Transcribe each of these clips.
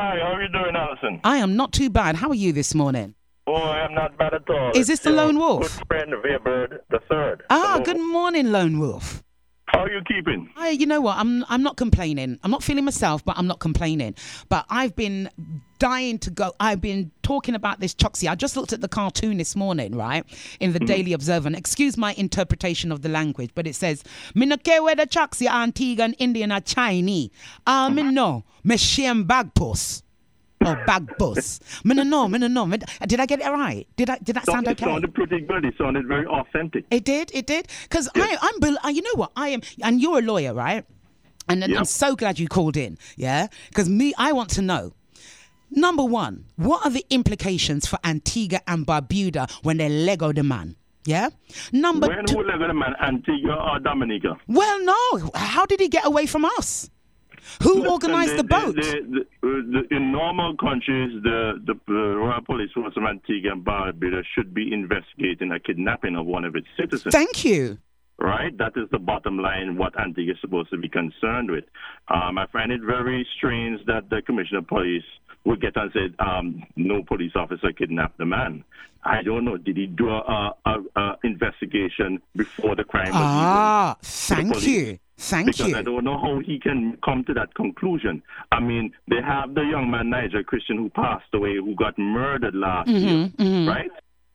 Hi, how are you doing, Alison? I am not too bad. How are you this morning? Oh, I'm not bad at all. Is this the lone wolf? Good friend, Vere Bird the third. Ah, good morning, Lone Wolf. How are you keeping? I, you know what? I'm I'm not complaining. I'm not feeling myself, but I'm not complaining. But I've been dying to go. I've been talking about this Choksi. I just looked at the cartoon this morning, right, in the Daily Observer. And excuse my interpretation of the language, but it says, "Me no care whether Choksi, Antigua, and Indian or Chinese. Ah, me no, me shame bag post." Oh, or bag bus. Me no know, me no know. Did I get it right? Did I? Did that sound okay? it sounded pretty good. It sounded very authentic. It did. It did. Because I, I'm. bel- You know what? I am. And you're a lawyer, right? And Yeah. I'm so glad you called in. Yeah. Because me, I want to know. Number one, what are the implications for Antigua and Barbuda when they Lego the man? Yeah. Number when two. who let the man Antigua or Dominica? Well, no. How did he get away from us? Who organized the boat? the- the- uh, the- in normal countries, the, the uh, Royal Police Force of Antigua and Barbuda should be investigating a kidnapping of one of its citizens. Thank you. right? That is the bottom line, what Antigua is supposed to be concerned with. Um, I find it very strange that the Commissioner of Police would get and say, um, no police officer kidnapped the man. I don't know. Did he do a, a, a investigation before the crime was Ah, thank you. Thank because I don't know how he can come to that conclusion. I mean, they have the young man Nigel Christian who passed away, who got murdered last Mm-hmm, year, right?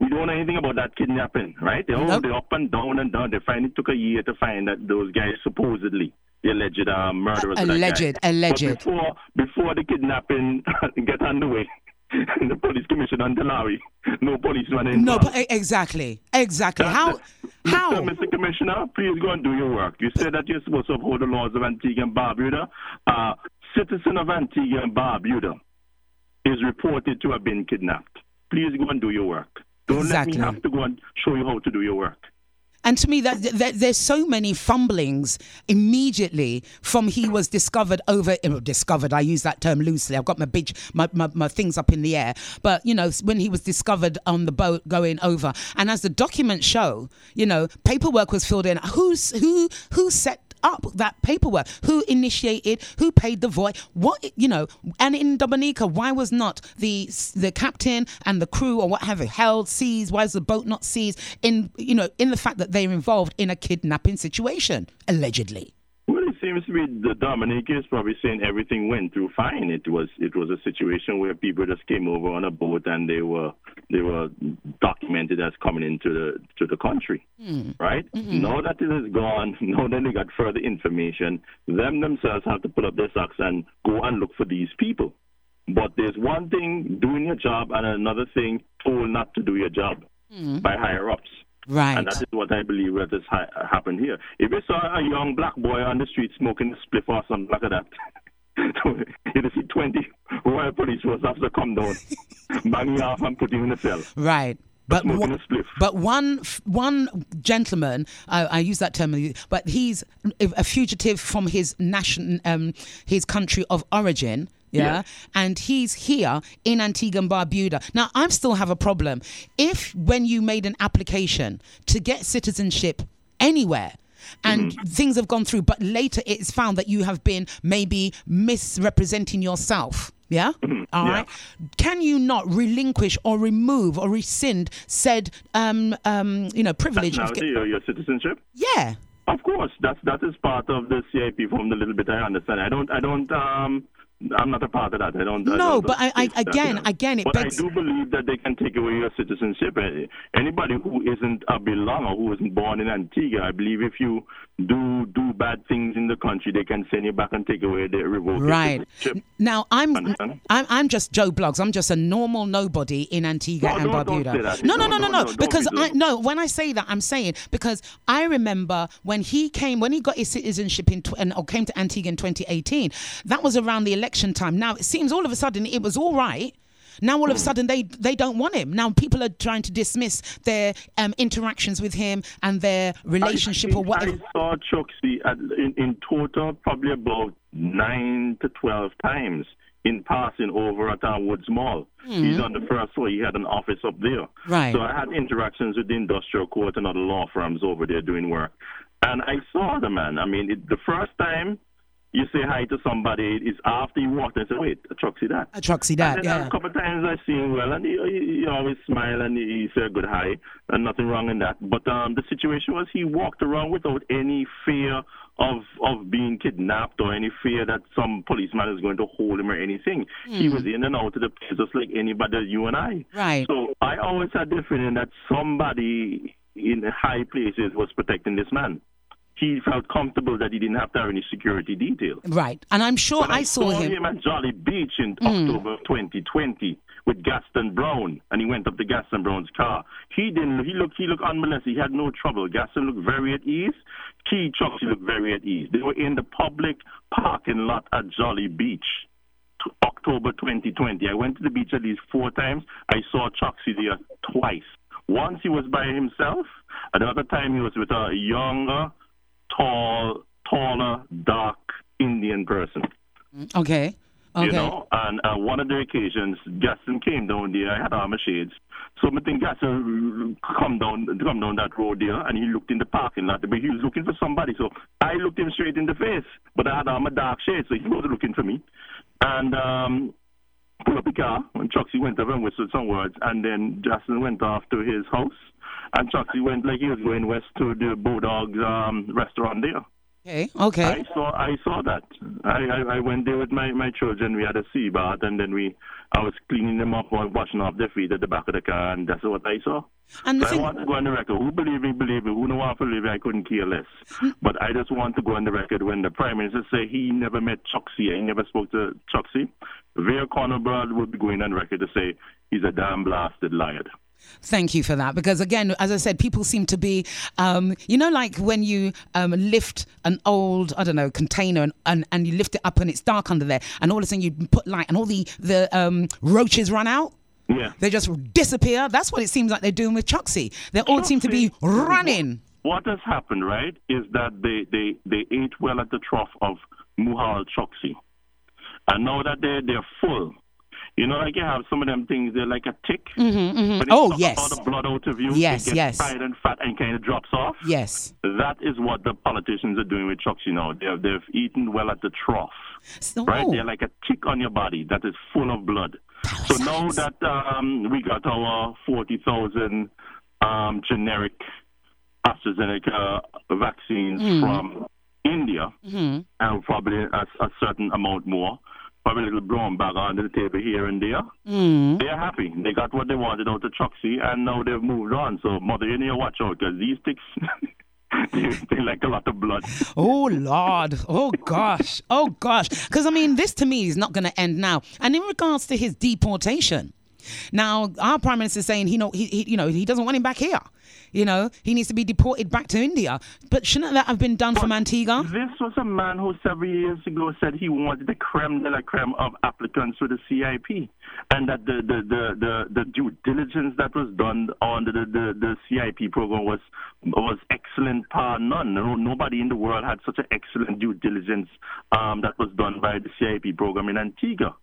We don't know anything about that kidnapping, right? They all Nope. they up and down and down. They finally took a year to find that those guys supposedly the alleged uh, murderers. Alleged, alleged. But before before the kidnapping get underway, the police commissioner and Malawi, no policeman involved. No, but e- exactly, exactly. How? How? Mr. Mr. Commissioner, please go and do your work. You said that you're supposed to uphold the laws of Antigua and Barbuda. Uh, citizen of Antigua and Barbuda is reported to have been kidnapped. Please go and do your work. Don't Exactly. let me have to go and show you how to do your work. And to me, that, that there's so many fumblings immediately from he was discovered over uh, discovered. I use that term loosely. I've got my big my, my, my things up in the air, but you know when he was discovered on the boat going over, and as the documents show, you know paperwork was filled in. Who's who who set up that paperwork. Who initiated who paid the void what you know and in dominica why was not the the captain and the crew or what have you held seized why is the boat not seized? In you know in the fact that they're involved in a kidnapping situation allegedly seems to be the Dominica is probably saying everything went through fine. It was it was a situation where people just came over on a boat and they were they were documented as coming into the to the country, hmm. right? Mm-hmm. Now that it is gone, now that they got further information, them themselves have to put up their socks and go and look for these people. But there's one thing doing your job and another thing told not to do your job hmm. by higher ups. Right And that is what I believe that has ha- happened here. If you saw a young black boy on the street smoking a spliff or something like that, you'd see 20 Royal Police Force officers come down, bang you off and put you in the cell. right but one, but one one gentleman, I, I use that term, but he's a fugitive from his nation, um, his country of origin. Yeah? Yeah. and he's here in Antigua and Barbuda. Now, I still have a problem. If when you made an application to get citizenship anywhere, and Mm-hmm. things have gone through, but later it's found that you have been maybe misrepresenting yourself. Yeah? All yeah. right. Can you not relinquish or remove or rescind said, um, um, you know, privilege? of get- or your citizenship? yeah. Of course, that's that is part of the CIP from the little bit I understand. I don't, I don't, um, I'm not a part of that. I don't. I No, don't but I- I- face that, again- again, it But begs- I do believe that they can take away your citizenship. Anybody who isn't a belonger, who isn't born in Antigua, I believe if you do do bad things in the country, they can send you back and take away their revoke Right. Now I'm, I'm I'm just Joe Blogs. I'm just a normal nobody in Antigua No, and don't- don't Barbuda. say that. No, no, No, no, no, no, Because be I no. When I say that, I'm saying because I remember when he came, when he got his citizenship in tw- and or came to Antigua in 2018. That was around the election time. Now it seems all of a sudden it was all right. Now all of a sudden they they don't want him. Now people are trying to dismiss their um, interactions with him and their relationship I, or whatever. I saw at, in, in total probably about nine to twelve times in passing over at our Woods Mall. He's on the first floor. He had an office up there. Right. So I had interactions with the industrial court and other law firms over there doing work. And I saw the man. I mean, it, the first time you say hi to somebody, it's after you walk and say, wait, a Choksi that. A Choksi that, yeah. A couple of times I see him well, and he, he, he always smile and he, he say a good hi, and nothing wrong in that. But um, the situation was he walked around without any fear of of being kidnapped or any fear that some policeman is going to hold him or anything. He was in and out of the place just like anybody, you and I. Right. So I always had the feeling that somebody in the high places was protecting this man. He felt comfortable that he didn't have to have any security detail. Right. And I'm sure But I saw him. at Jolly Beach in mm. October of 2020 with Gaston Browne, and he went up to Gaston Browne's car. He didn't. He looked. He looked unmolested. He had no trouble. Gaston looked very at ease. Key Choksi looked very at ease. They were in the public parking lot at Jolly Beach. October 2020. I went to the beach at least four times. I saw Choksi there twice. Once he was by himself. Another time he was with a younger, tall, taller, dark Indian person. Okay. Okay. You know, and uh, one of the occasions, Gaston came down there. I had armor shades, so I think Gaston come down, come down that road there, and he looked in the parking lot, but he was looking for somebody. So I looked him straight in the face, but I had armor dark shades, so he wasn't looking for me. And um, pulled up the car, and Choksi went up and whistled some words, and then Gaston went off to his house, and Choksi went like he was going west to the Bulldogs um, restaurant there. Okay. Okay. I saw I saw that. I, I I went there with my my children. We had a sea bath, and then we I was cleaning them up washing off their feet at the back of the car, and that's what I saw. And So I want to go on the record. Who believe me, believe me. Who don't want to believe me, I couldn't care less. Mm. But I just want to go on the record when the Prime Minister say he never met Choksi, he never spoke to Choksi. Vere Conrad will be going on record to say he's a damn blasted liar. Thank you for that. Because again, as I said, people seem to be, um, you know, like when you um, lift an old, I don't know, container and, and, and you lift it up and it's dark under there, and all of a sudden you put light and all the the um, roaches run out. Yeah. They just disappear. That's what it seems like they're doing with Choksi. They all seem to be running. What has happened, right, is that they, they, they ate well at the trough of Mehul Choksi. And now that they're, they're full, you know, like you have some of them things, they're like a tick. Mm-hmm, it Oh, yes. all the blood out of you, Yes, it gets yes. tired and fat and kind of drops off. Yes. That is what the politicians are doing with Choksi now. They've, they've eaten well at the trough. So, Right? They're like a tick on your body that is full of blood. So now that um, we got our 40,000 um, generic AstraZeneca vaccines from India, and probably a, a certain amount more, probably a little brown bag under the table here and there, mm. they're happy. They got what they wanted out of Choksi, and now they've moved on. So, mother, you need to watch out because these ticks, they, they like a lot of blood. Oh Lord! Oh gosh! Oh gosh! Because I mean, this to me is not going to end now. And in regards to his deportation, now our prime minister is saying he know he, he you know he doesn't want him back here. You know he needs to be deported back to India. But shouldn't that have been done from Antigua? This was a man who several years ago said he wanted the creme de la creme of applicants for the CIP, and that the the, the, the, the due diligence that was done on the, the, the CIP program was was excellent par none. No, nobody in the world had such an excellent due diligence um, that was done by the CIP program in Antigua.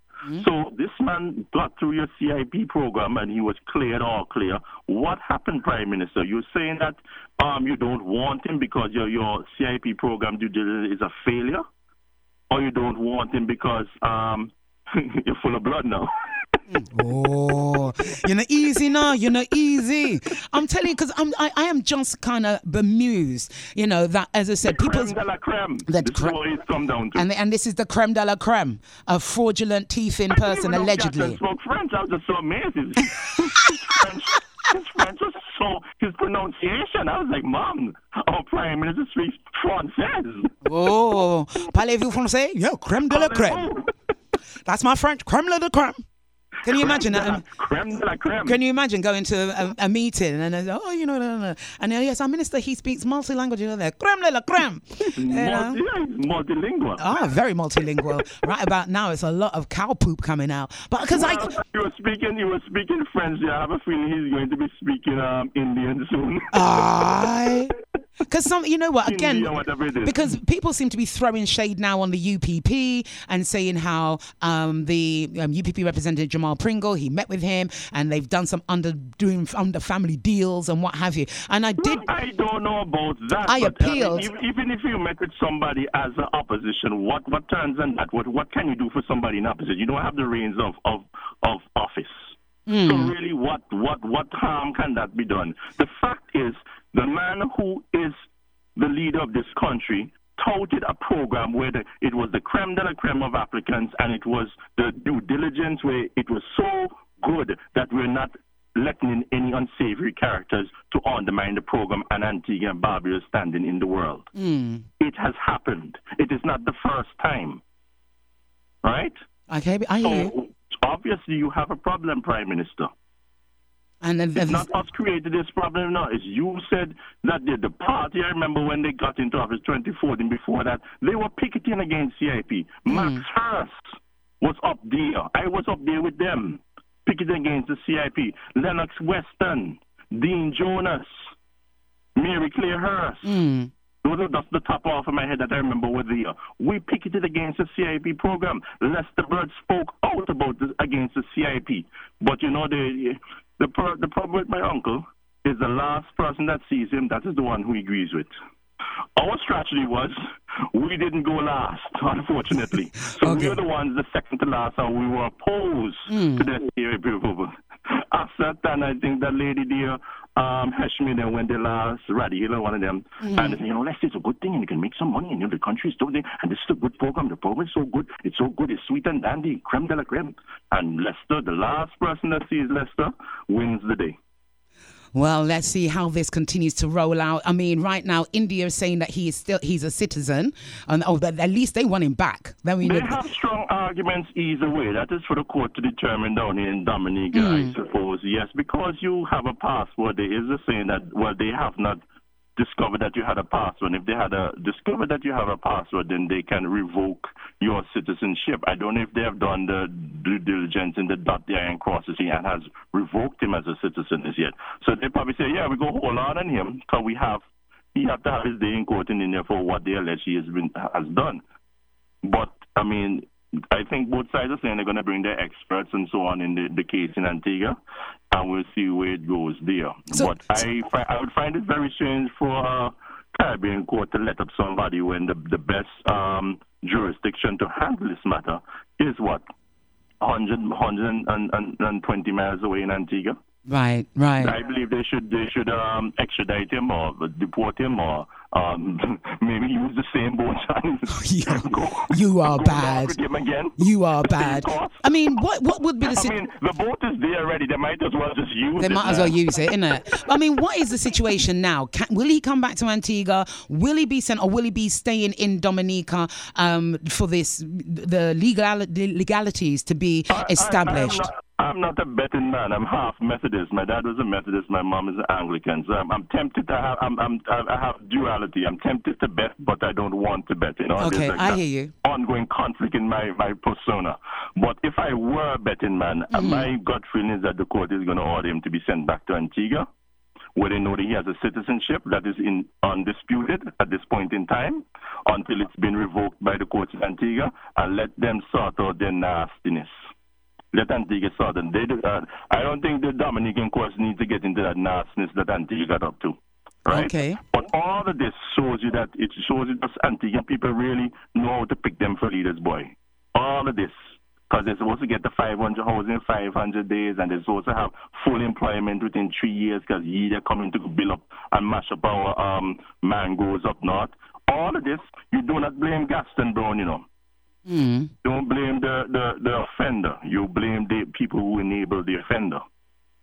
So this man got through your CIP program and he was cleared all clear. What happened, Prime Minister? You're saying that um, you don't want him because your your CIP program due diligence is a failure, or you don't want him because um, you're full of blood now. Mm. Oh, you're not easy now. You're not easy. I'm telling you, because I'm I, I am just kind of bemused. You know that, as I said, people. creme de la creme. That cre- is what it's come down to. And, and this is the creme de la creme, a fraudulent teeth-in I didn't person, allegedly. Jackson spoke French. I was just so amazed. His, French, his French was so his pronunciation. I was like, Mom, our Prime Minister speaks Français. Oh, parlez-vous français? Yeah, creme de la creme. That's my French, creme de la creme. Can you imagine that? Um, Creme de la creme. Can you imagine going to a, a meeting and then, oh, you know, no, no, no. and then, yes, our minister, he speaks multi-language, you know, there, creme de la creme. Multi, yeah, multilingual. Ah, very multilingual. right about now, it's a lot of cow poop coming out. But because I, Well, you were speaking. You were speaking French. Yeah, I have a feeling he's going to be speaking um, Indian soon. I, Because some, you know what? Again, India, whatever it is. because people seem to be throwing shade now on the UPP and saying how um, the um, UPP representative Jamal Pringle he met with him and they've done some under doing under family deals and what have you. And I did. I don't know about that. I but, appealed. mean, even, if you met with somebody as an opposition, what what turns on that? What what can you do for somebody in opposition? You don't have the reins of of, of office. So really, what what what harm can that be done? The fact is, the man who is the leader of this country touted a program where the, it was the creme de la creme of applicants, and it was the due diligence where it was so good that we're not letting in any unsavory characters to undermine the program and Antigua and Barbuda's standing in the world. Hmm. It has happened. It is not the first time. Right? Okay, I hear you. So obviously you have a problem, Prime Minister. And then, It's not us created this problem now. It's you said that the, the party, I remember when they got into office 2014, before that, they were picketing against CIP. Hmm. Max Hurst was up there. I was up there with them, picketing against the CIP. Lennox Weston, Dean Jonas, Mary Claire Hurst. Hmm. Those are just the top off of my head that I remember were there. We picketed against the CIP program. Lester Bird spoke out about this against the CIP. But you know, the the pro- the problem with my uncle is the last person that sees him, that is the one who he agrees with. Our strategy was we didn't go last, unfortunately. So we were the ones, the second to last, and we were opposed to hmm. the CIP approval. After that, I think that lady there, um, then went the last, Raddy Hill, one of them, and they said, you know, let's say it's a good thing and you can make some money and you know, the country is doing it, and this is a good program. The program is so good, it's so good, it's sweet and dandy, creme de la creme. And Lester, the last person that sees Lester, wins the day. Well, let's see how this continues to roll out. I mean, right now, India is saying that he is still he's a citizen, and oh, that at least they want him back. Then we They know. have strong arguments either way. That is for the court to determine down here in Dominica, hmm. I suppose. Yes, because you have a passport, there is a saying that, well, they have not discovered that you had a passport. If they had a, discover that you have a password, then they can revoke your citizenship. I don't know if they have done the due diligence in the dot the I and cross the T and has revoked him as a citizen as yet. So they probably say, yeah, we go hold on on him because we have, he have to have his day in court in India for what they allege he has been has done. But I mean, I think both sides are saying they're going to bring their experts and so on in the, the case in Antigua, and we'll see where it goes there. So- but I I would find it very strange for a Caribbean court to let up somebody when the the best um, jurisdiction to handle this matter is what 100, 120 miles away in Antigua. Right, right. I believe they should they should um, extradite him or deport him or um, maybe use the same boat go, You are bad. You are bad. I mean, what what would be the I mean, the boat is there already. They might as well just use They it. might as well use it, innit? I mean, what is the situation now? Can, will he come back to Antigua? Will he be sent, or will he be staying in Dominica um, for this the legal legalities to be I- I- established? I'm, not, a betting man. I'm half Methodist. My dad was a Methodist. My mom is an Anglican. So I'm, I'm tempted to have. I'm, I'm, I have duality. I'm tempted to bet, but I don't want to bet. You know. Okay, like I hear you. Ongoing conflict in my my persona. But if I were a betting man, uh, Mm-hmm. my gut feeling is that the court is going to order him to be sent back to Antigua. Where they know that he has a citizenship that is in, undisputed at this point in time until it's been revoked by the courts in Antigua and let them sort out their nastiness. Let Antigua sort them. They that. I don't think the Dominican courts need to get into that nastiness that Antigua got up to. Right? Okay. But all of this shows you that it shows you that Antigua people really know how to pick them for leaders, boy. All of this. Because they're supposed to get the 500 housing in 500 days, and they're supposed to have full employment within three years because ye they're coming to build up and mash up our um, mangoes up north. All of this, you do not blame Gaston Browne, you know. Mm. Don't blame the, the, the offender. You blame the people who enable the offender.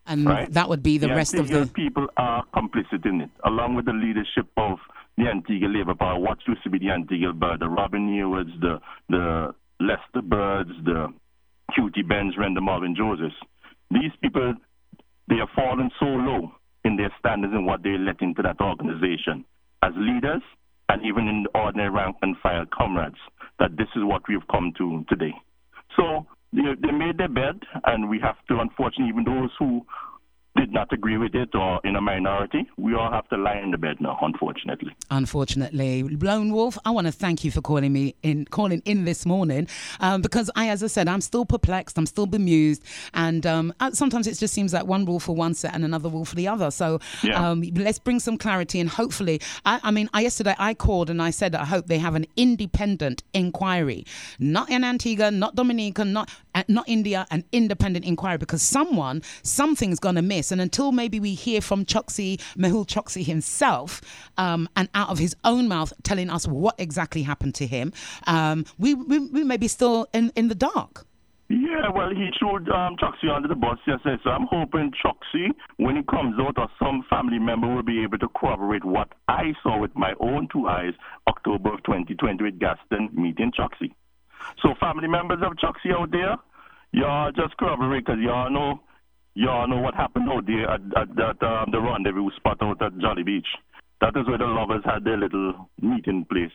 And Right. that would be the The rest of the. people are complicit in it, along with the leadership of the Antigua Labour Party, what used to be the Antigua Bird, the Robin Yearwoods, the the Lester Birds, the Cutie Benz, Renda Marvin Josephs. These people, they have fallen so low in their standards and what they let into that organization as leaders and even in the ordinary rank and file comrades that this is what we've come to today. So they, they made their bed, and we have to, unfortunately, even those who did not agree with it or in a minority, we all have to lie in the bed now, unfortunately. Unfortunately, Lone Wolf, I want to thank you for calling me in, calling in this morning, um, because I, as I said, I'm still perplexed, I'm still bemused, and um, uh, sometimes it just seems like one rule for one set and another rule for the other. So yeah. um, let's bring some clarity, and hopefully, I, I mean, I, yesterday I called and I said I hope they have an independent inquiry, not in Antigua, not Dominica, not uh, not India, an independent inquiry, because someone, something's going to miss, and until maybe we hear from Choksi, Mehul Choksi himself, um, and out of his own mouth telling us what exactly happened to him, um, we, we, we may be still in, in the dark. Yeah, well, he threw um, under the bus yesterday, so I'm hoping Choksi, when he comes out, or some family member will be able to corroborate what I saw with my own two eyes October of 2020 with Gaston meeting Choksi. So, family members of Choksi out there, y'all just corroborate because y'all know, y'all know what happened out there at, at, at um, the rendezvous spot out at Jolly Beach. That is where the lovers had their little meeting place.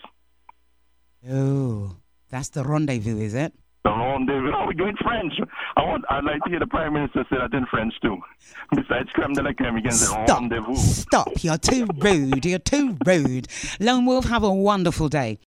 Oh, that's the rendezvous, is it? The rendezvous. Oh, we're doing French. I want. I'd like to hear the Prime Minister say that in French too. Besides creme de la creme, we can say rendezvous. Stop! You're too rude. You're too rude. Lone Wolf, have a wonderful day.